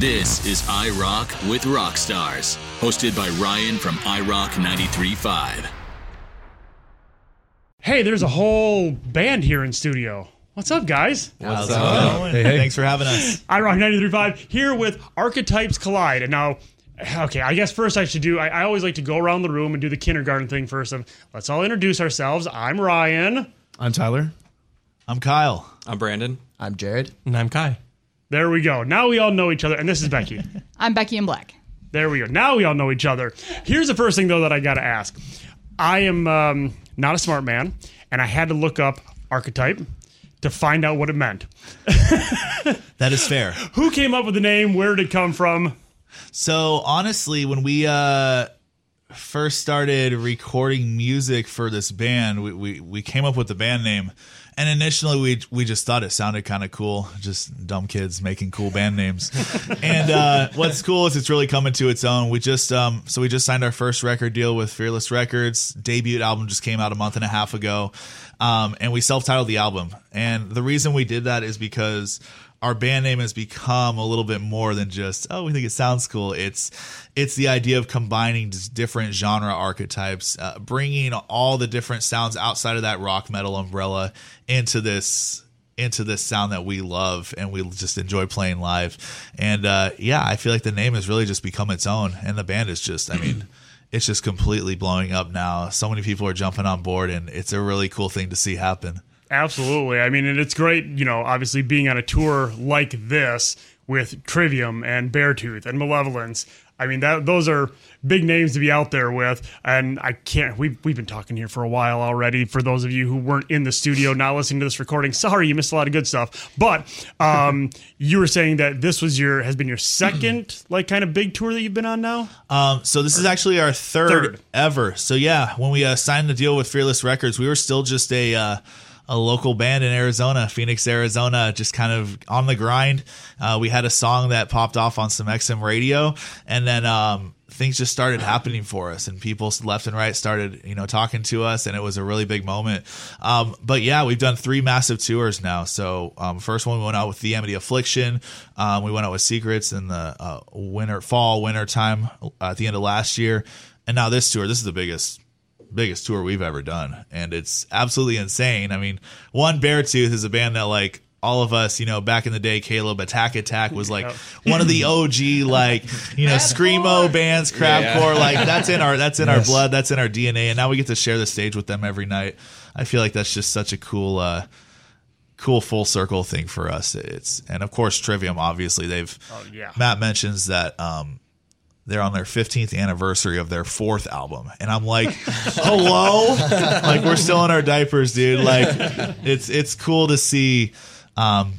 This is I Rock with Rock Stars, hosted by Ryan from iRock 93.5. Hey, there's a whole band here in studio. What's up, guys? How's it going? Thanks for having us. I Rock 93.5 here with Archetypes Collide. And now, okay, I guess first I should do, I, I always like to go around the room and do the kindergarten thing first. Of let's all introduce ourselves. I'm Ryan. I'm Tyler. I'm Kyle. I'm Brandon. I'm Jared. And I'm Ky. There we go. Now we all know each other. And this is Becky. I'm Becky in Black. There we go. Now we all know each other. Here's the first thing, though, that I got to ask. I am um, not a smart man, and I had to look up archetype to find out what it meant. That is fair. Who came up with the name? Where did it come from? So honestly, when we uh first started recording music for this band, we, we, we came up with the band name. And initially, we we just thought it sounded kind of cool, just dumb kids making cool band names. and uh, what's cool is it's really coming to its own. We just um, so we just signed our first record deal with Fearless Records. Debut album just came out a month and a half ago, um, and we self-titled the album. And the reason we did that is because our band name has become a little bit more than just oh we think it sounds cool. It's it's the idea of combining different genre archetypes uh, bringing all the different sounds outside of that rock metal umbrella into this into this sound that we love and we just enjoy playing live. And uh, yeah i feel like the name has really just become its own and the band is just i mean it's just completely blowing up now. So many people are jumping on board and it's a really cool thing to see happen Absolutely. I mean, and it's great, you know, obviously being on a tour like this with Trivium and Beartooth and Malevolence. I mean, that those are big names to be out there with, and I can't. We've we've been talking here for a while already. For those of you who weren't in the studio, not listening to this recording, sorry, you missed a lot of good stuff. But um, you were saying that this was your has been your second like kind of big tour that you've been on now. Um, so this is actually our third, Third. ever. So yeah, when we uh, signed the deal with Fearless Records, we were still just a uh, a local band in Arizona, Phoenix, Arizona, just kind of on the grind. Uh, we had a song that popped off on some XM radio, and then um, things just started happening for us, and people left and right started, you know, talking to us, and it was a really big moment. Um, but yeah, we've done three massive tours now. So um, first one we went out with the Amity Affliction. Um, we went out with Secrets in the uh, winter, fall, winter time uh, at the end of last year, and now this tour. This is the biggest biggest tour we've ever done, and it's absolutely insane. I mean, one Beartooth is a band that like all of us, you know, back in the day, Caleb Attack Attack was like one of the OG like you know screamo bands, crabcore. Like that's in our that's in our blood, that's in our DNA, and now we get to share the stage with them every night. I feel like that's just such a cool. uh cool full circle thing for us it's and of course trivium obviously they've yeah. matt mentions that um they're on their 15th anniversary of their fourth album. And i'm like hello? Like we're still in our diapers dude. Like it's it's cool to see um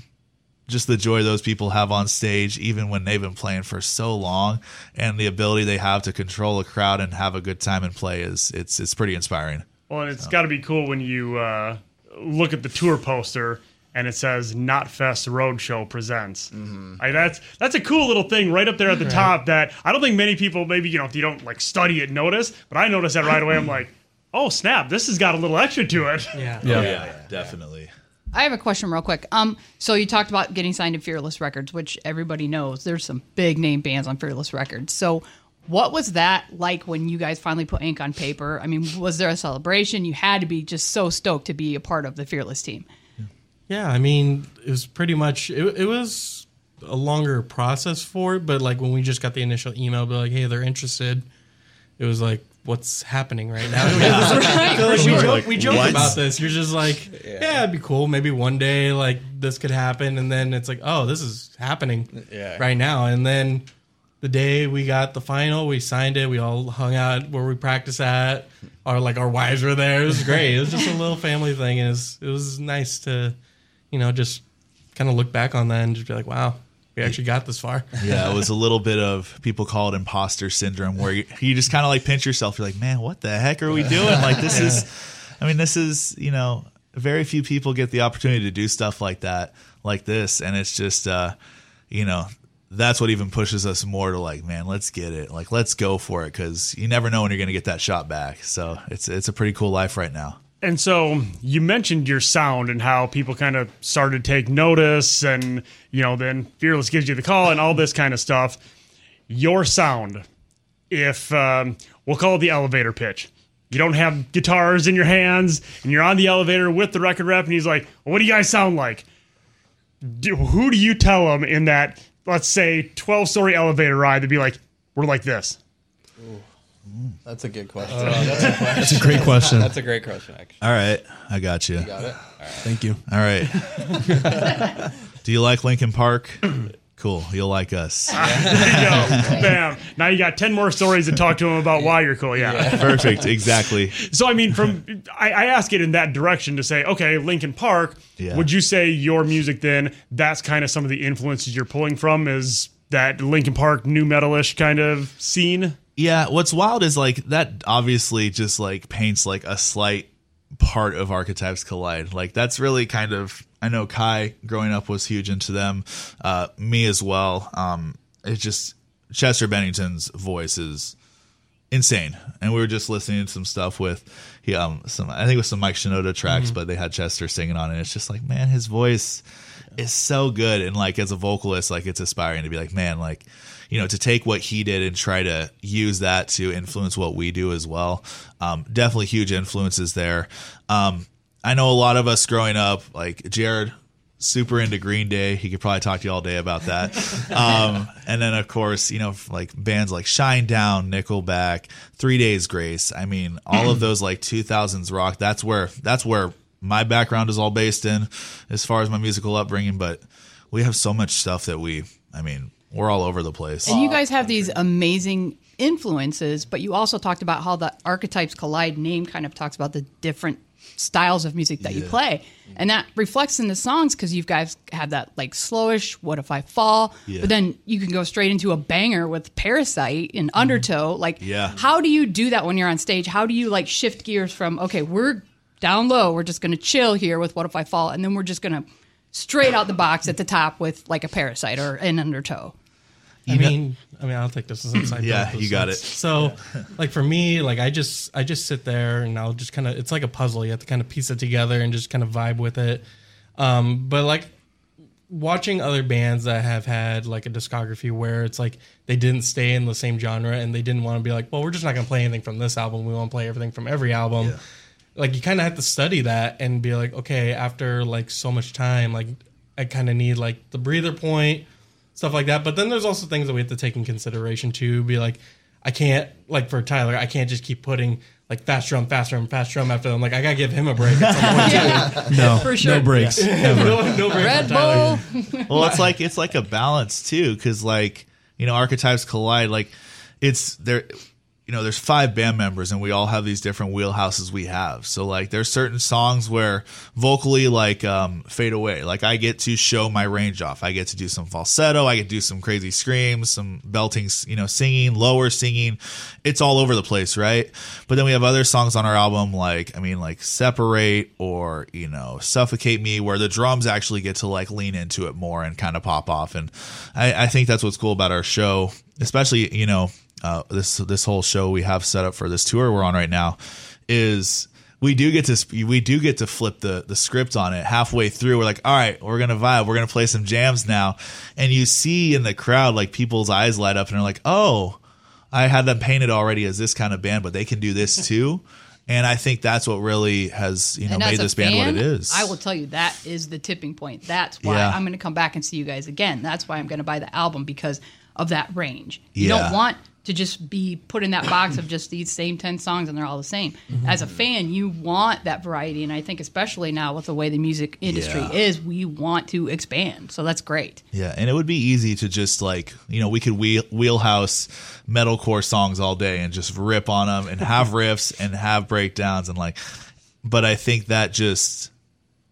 just the joy those people have on stage even when they've been playing for so long and the ability they have to control a crowd and have a good time and play is it's it's pretty inspiring. Well, and it's got to be cool when you uh, look at the tour poster and it says "Knotfest Roadshow presents." Like, that's that's a cool little thing right up there at the top. That I don't think many people, maybe you know, if you don't like study it, notice. But I noticed that right away. I'm like, oh snap, this has got a little extra to it. Yeah. yeah, definitely I have a question real quick. Um, so you talked about getting signed to Fearless Records, which everybody knows. There's some big name bands on Fearless Records. So what was that like when you guys finally put ink on paper? I mean, was there a celebration? You had to be just so stoked to be a part of the Fearless team. Yeah, I mean, it was pretty much it, it was a longer process for it, but like when we just got the initial email, be like, hey, they're interested. It was like, what's happening right now? I feel like we joke, we joke about this. You're just like, yeah. it'd be cool. Maybe one day, like this could happen, and then it's like, oh, this is happening Yeah. right now. And then the day we got the final, we signed it. We all hung out where we practice at. Our like our wives were there. It was great. It was just a little family thing, and it was, it was nice to, you know, just kind of look back on that and just be like, wow, we actually got this far. yeah, it was a little bit of people call it imposter syndrome, where you, you just kind of like pinch yourself. You're like, man, what the heck are we doing? Like this is, I mean, this is you know, very few people get the opportunity to do stuff like that, like this, and it's just, uh, you know, that's what even pushes us more to like, man, let's get it, like let's go for it, because you never know when you're gonna get that shot back. So it's it's a pretty cool life right now. And so you mentioned your sound and how people kind of started to take notice, and you know, then Fearless gives you the call and all this kind of stuff. Your sound, if um, we'll call it the elevator pitch, you don't have guitars in your hands, and you're on the elevator with the record rep, and he's like, well, "What do you guys sound like?" Do, who do you tell him in that, let's say, 12 story elevator ride to be like, "We're like this"? That's a good uh, question. That's a great question. That's a great question, actually. All right, I got you. Got it? Thank you. All right. Do you like Linkin Park? Cool. You'll like us. There you go. Bam. Now you got 10 more stories to talk to him about why you're cool. Yeah. Perfect. Exactly. So, I mean, from I, I ask it in that direction to say, okay, Linkin Park, Yeah. would you say your music then, that's kind of some of the influences you're pulling from is that Linkin Park new metalish kind of scene? Yeah, what's wild is like that obviously just like paints like a slight part of Archetypes Collide. Like that's really kind of I know Ky growing up was huge into them. Uh me as well. Um it's just Chester Bennington's voice is insane. And we were just listening to some stuff with he um some I think it was some Mike Shinoda tracks, but they had Chester singing on it. It's just like, man, his voice is so good and like as a vocalist, like it's aspiring to be like, man, like you know, to take what he did and try to use that to influence what we do as well. Um, definitely huge influences there. Um, I know a lot of us growing up, like Jared, super into Green Day. He could probably talk to you all day about that. um, and then, of course, you know, like bands like Shinedown, Nickelback, Three Days Grace. I mean, all of those like 2000s rock. That's where that's where my background is all based in, as far as my musical upbringing. But we have so much stuff that we, I mean, we're all over the place. And you guys have these amazing influences, but you also talked about how the Archetypes Collide name kind of talks about the different styles of music that you play. And that reflects in the songs because you guys have that like slowish, what if I fall? Yeah. But then you can go straight into a banger with Parasite and Undertow. Mm-hmm. Like, Yeah. how do you do that when you're on stage? How do you like shift gears from, okay, we're down low, we're just going to chill here with what if I fall? And then we're just going to straight out the box at the top with like a Parasite or an Undertow. I mean, I mean, I'll take this as inside. Yeah, you got it. So, like for me, like I just, I just sit there and I'll just kind of, it's like a puzzle. You have to kind of piece it together and just kind of vibe with it. Um, but like watching other bands that have had like a discography where it's like they didn't stay in the same genre and they didn't want to be like, well, we're just not going to play anything from this album. We want to play everything from every album. Like you kind of have to study that and be like, okay, after like so much time, like I kind of need like the breather point, stuff like that. But then there's also things that we have to take in consideration too. Be like, I can't like for Tyler, I can't just keep putting like fast drum, fast drum, fast drum after them. Like I gotta give him a break at some point too. No, For sure. no breaks. Ever. no, no break Red Tyler. Bull. well it's like it's like a balance too because like you know archetypes collide like it's there you know there's five band members and we all have these different wheelhouses we have. So like there's certain songs where vocally like um fade away. Like i get to show my range off. I get to do some falsetto. I get to do some crazy screams some belting you know singing lower singing. It's all over the place right? But then we have other songs on our album like i mean like separate or you know suffocate me where the drums actually get to like lean into it more and kind of pop off. And i, I think that's what's cool about our show especially you know uh, this this whole show we have set up for this tour we're on right now is we do get to we do get to flip the the script on it halfway through we're like all right we're gonna vibe we're gonna play some jams now and you see in the crowd like people's eyes light up and they're like oh i had them painted already as this kind of band but they can do this too and i think that's what really has you know made this band what it is I will tell you that is the tipping point. That's why Yeah. I'm going to come back and see you guys again. That's why I'm going to buy the album because of that range. You Yeah. don't want to just be put in that box of just these same 10 songs and they're all the same. Mm-hmm. As a fan, you want that variety. And I think, especially now with the way the music industry Yeah. is, we want to expand. So that's great. Yeah, and it would be easy to just like you know we could wheel, wheelhouse metalcore songs all day and just rip on them and have riffs and have breakdowns and like, but I think that just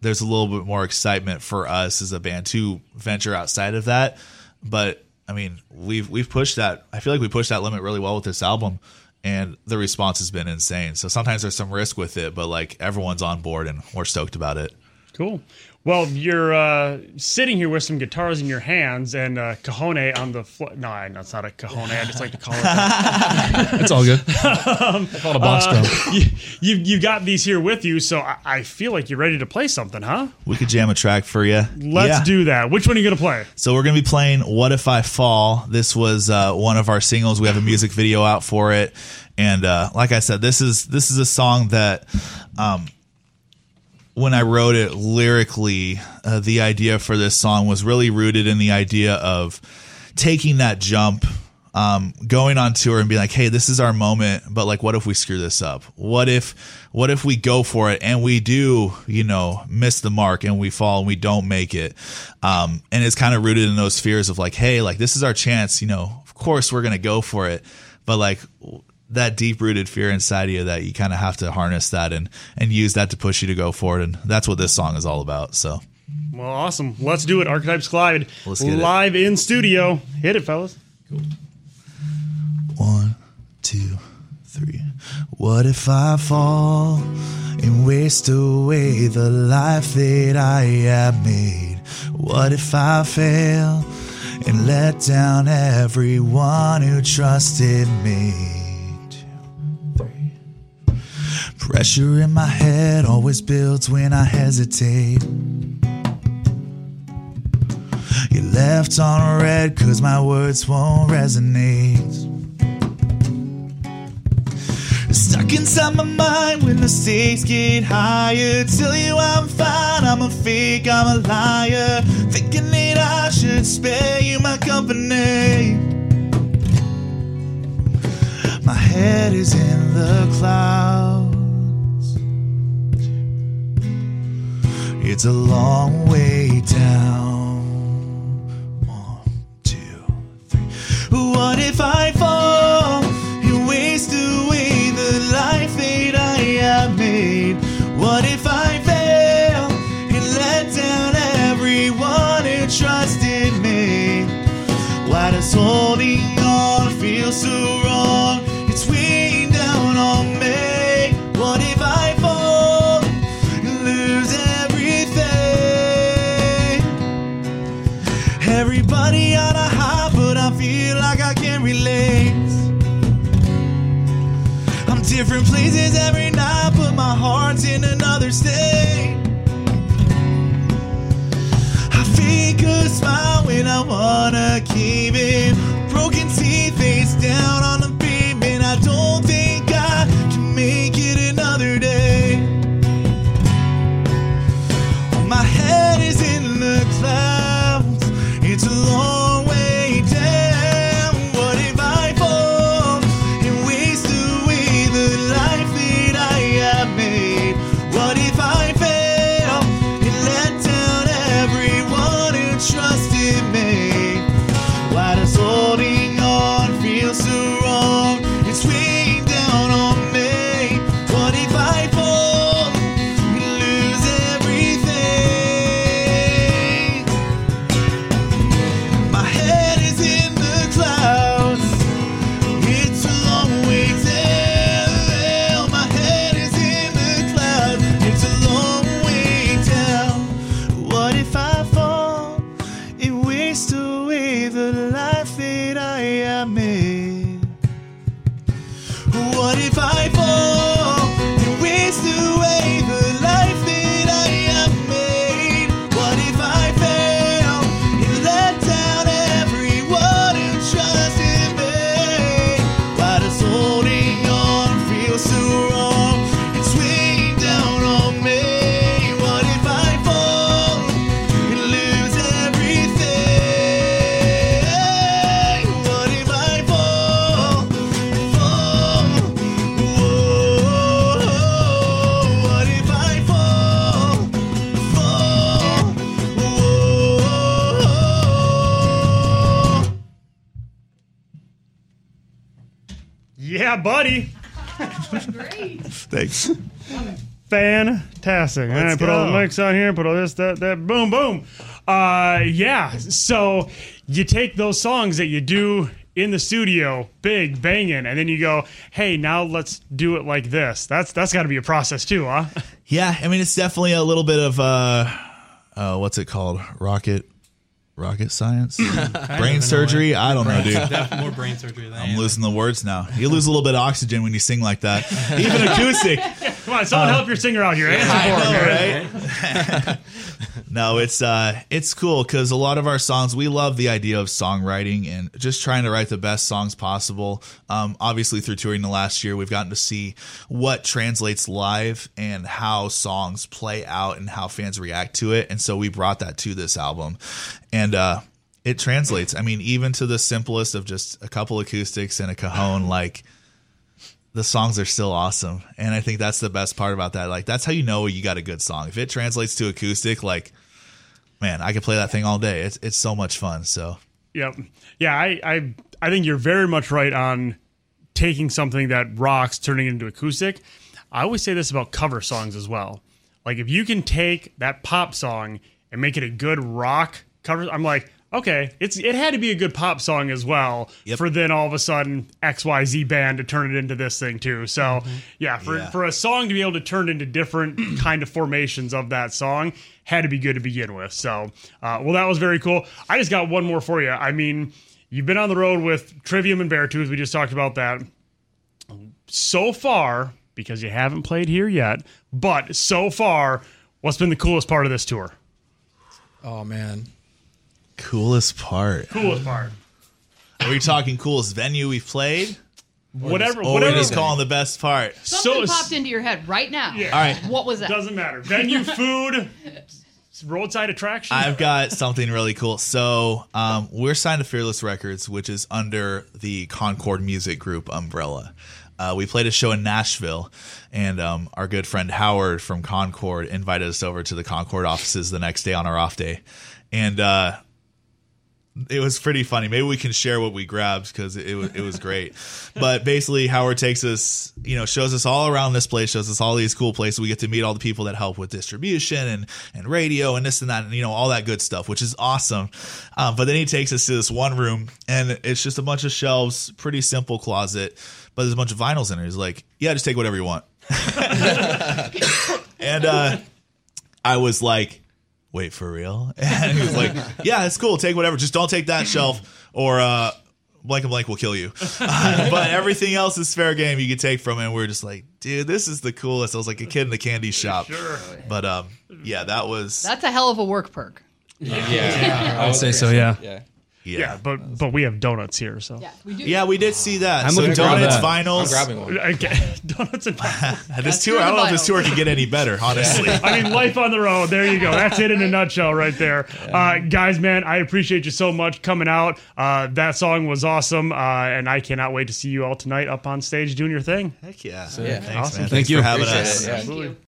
there's a little bit more excitement for us as a band to venture outside of that. But I mean, we've we've pushed that. I feel like we pushed that limit really well with this album, and the response has been insane. So sometimes there's some risk with it, but like everyone's on board and we're stoked about it. Cool. Well, you're uh, sitting here with some guitars in your hands and uh, cajone on the floor. No, I- no, it's not a cajone. I just like to call it that. It's all good. I call it a box drum. you, you, you got these here with you, so I, I feel like you're ready to play something, huh? We could jam a track for you. Let's do that. Which one are you going to play? So we're gonna be playing "What If I Fall." This was uh, one of our singles. We have a music video out for it, and uh, like I said, this is this is a song that, um, when I wrote it lyrically, uh, the idea for this song was really rooted in the idea of taking that jump. Um, going on tour and being like, "Hey, this is our moment," but like, what if we screw this up? What if, what if we go for it and we do, you know, miss the mark and we fall and we don't make it? Um, and it's kind of rooted in those fears of like, hey, like this is our chance, you know, of course we're gonna go for it, but like that deep rooted fear inside of you that you kind of have to harness that and and use that to push you to go forward, and that's what this song is all about. So Well, awesome. Let's do it. Archetypes Let's get it. live in studio. Hit it, fellas. Cool. One, two, three. What if I fall and waste away the life that I have made? What if I fail and let down everyone who trusted me? Pressure in my head always builds when I hesitate. You left on red cause my words won't resonate. Stuck inside my mind when the stakes get higher. Tell you I'm fine, I'm a fake, I'm a liar. Thinking that I should spare you my company. My head is in the clouds. It's a long way down. Different places every night, but my heart's in another state. I fake a smile when I wanna keep it. Yeah, buddy. Thanks. Fantastic. All right, put all the mics on here, put all this, that, that, boom, boom. Uh, yeah. So you take those songs that you do in the studio, big, banging, and then you go, hey, now let's do it like this. That's that's got to be a process too, huh? Yeah, I mean it's definitely a little bit of uh, uh what's it called? Rocket rocket science? Brain surgery? I don't know, dude. More brain surgery than I'm losing the words now. You lose a little bit of oxygen when you sing like that. Even acoustic. Come on, someone help your singer out here. For him, right? no, it's uh, it's cool because a lot of our songs we love the idea of songwriting and just trying to write the best songs possible. Um, obviously, through touring the last year, we've gotten to see what translates live and how songs play out and how fans react to it, and so we brought that to this album, and uh, it translates. I mean, even to the simplest of just a couple acoustics and a cajon, like the songs are still awesome. And I think that's the best part about that. Like that's how you know you got a good song. If it translates to acoustic, like man, I could play that thing all day. It's it's so much fun. So Yep. Yeah, I, I I think you're very much right on taking something that rocks, turning it into acoustic. I always say this about cover songs as well. Like if you can take that pop song and make it a good rock cover, I'm like, okay, it's it had to be a good pop song as well Yep. for then all of a sudden XYZ band to turn it into this thing too. So yeah, for Yeah. for a song to be able to turn into different kind of formations of that song had to be good to begin with. So uh, well, that was very cool. I just got one more for you. I mean, you've been on the road with Trivium and Beartooth. We just talked about that. So far, because you haven't played here yet, but so far, what's been the coolest part of this tour? Oh man. Coolest part. Coolest part. Are we talking coolest venue we've played? Whatever, Or we're whatever. just calling the best part? Something So- popped into your head right now. Yeah. All right. What was that? Doesn't matter. Venue, food, roadside attraction. I've got something really cool. So um, we're signed to Fearless Records, which is under the Concord Music Group umbrella. Uh, we played a show in Nashville, and um, our good friend Howard from Concord invited us over to the Concord offices the next day on our off day, and uh, it was pretty funny. Maybe we can share what we grabbed because it, was it was great. but basically, Howard takes us, you know, shows us all around this place, shows us all these cool places. We get to meet all the people that help with distribution and and radio and this and that, and you know, all that good stuff, which is awesome. Um, but then he takes us to this one room, and it's just a bunch of shelves, pretty simple closet, but there's a bunch of vinyls in it. He's like, "Yeah, just take whatever you want." and uh, I was like, wait for real and he was like yeah it's cool take whatever just don't take that shelf or uh blank and blank will kill you Uh, but everything else is fair game you can take from it and we are just like dude this is the coolest i was like a kid in the candy shop Sure. but um yeah that was That's a hell of a work perk. Yeah. I would say so, yeah. Yeah. Yeah yeah, but but we have donuts here, so Yeah, we do. yeah we did see that I'm so looking forward to donuts that. I'm vinyls grabbing one. Okay, donuts and this two tour i don't know if this vinyls. tour can get any better honestly I mean, life on the road. There you go. That's it in a nutshell, right there. Uh, guys, man, I appreciate you so much coming out. Uh, that song was awesome, uh, and I cannot wait to see you all tonight up on stage doing your thing. heck yeah yeah. thanks Awesome. man Thank thanks you. for having Appreciate us it, yeah. Thank you.